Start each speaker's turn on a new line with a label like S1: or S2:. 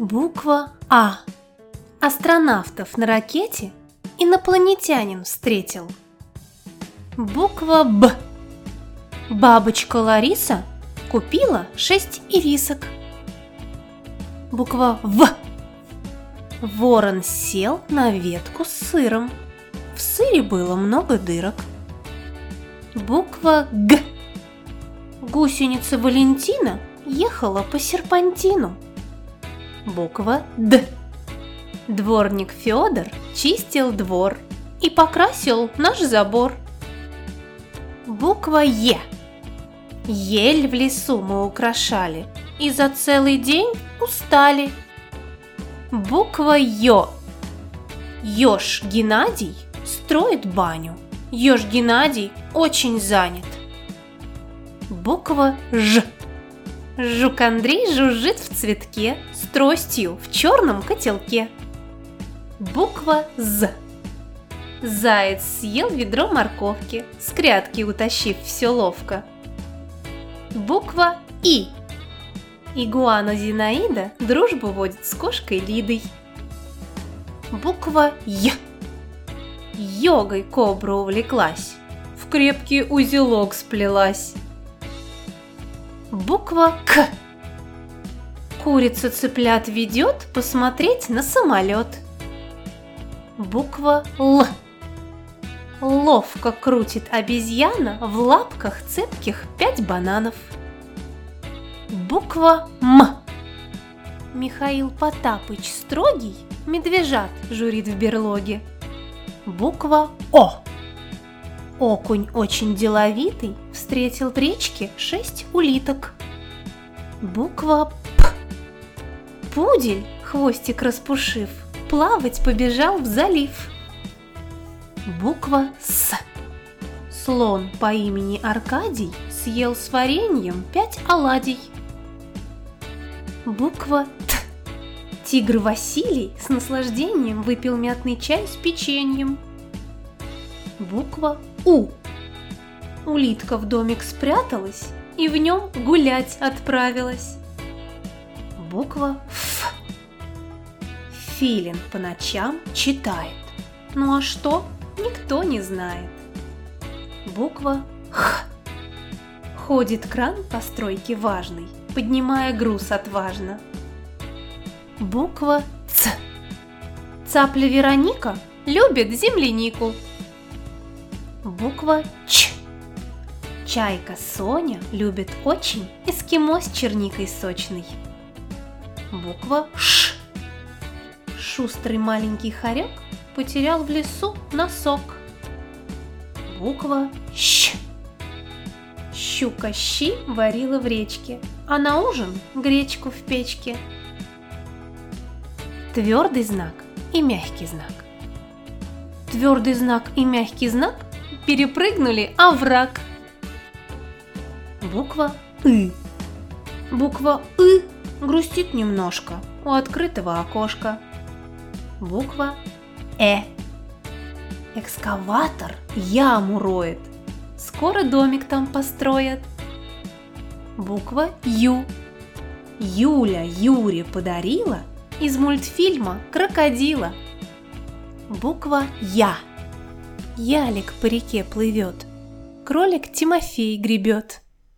S1: Буква А. Астронавтов на ракете инопланетянин встретил. Буква Б. Бабочка Лариса купила шесть ирисок. Буква В. Ворон сел на ветку с сыром. В сыре было много дырок. Буква Г. Гусеница Валентина ехала по серпантину. Буква Д. Дворник Федор чистил двор и покрасил наш забор. Буква Е. Ель в лесу мы украшали и за целый день устали. Буква Ё. Ёж Геннадий строит баню. Ёж Геннадий очень занят. Буква Ж. Жук Андрей жужжит в цветке с тростью в черном котелке. Буква З. Заяц съел ведро морковки, с грядки утащив все ловко. Буква И. Игуана Зинаида дружбу водит с кошкой Лидой. Буква Й. Йогой кобра увлеклась, в крепкий узелок сплелась. Буква К. Курица цыплят ведет посмотреть на самолет. Буква Л. Ловко крутит обезьяна в лапках цепких пять бананов. Буква М. Михаил Потапыч строгий, медвежат журит в берлоге. Буква О. Окунь очень деловитый встретил в речке шесть улиток. Буква П. Пудель, хвостик распушив, плавать побежал в залив. Буква С. Слон по имени Аркадий съел с вареньем пять оладий. Буква Т. Тигр Василий с наслаждением выпил мятный чай с печеньем. Буква У. Улитка в домик спряталась и в нем гулять отправилась. Буква Ф. Филин по ночам читает. Ну а что, никто не знает. Буква Х. Ходит кран по стройке важный, поднимая груз отважно. Буква Ц. Цапля Вероника любит землянику. Буква Ч. Чайка Соня любит очень эскимо с черникой сочной. Буква Ш. Шустрый маленький хорек потерял в лесу носок. Буква Щ. Щука щи варила в речке, а на ужин гречку в печке. Твердый знак и мягкий знак. Твердый знак и мягкий знак перепрыгнули овраг. Буква И. Буква И грустит немножко у открытого окошка. Буква Э. Экскаватор яму роет. Скоро домик там построят. Буква Ю. Юля Юре подарила из мультфильма «Крокодила». Буква Я. Ялик по реке плывет. Кролик Тимофей гребет.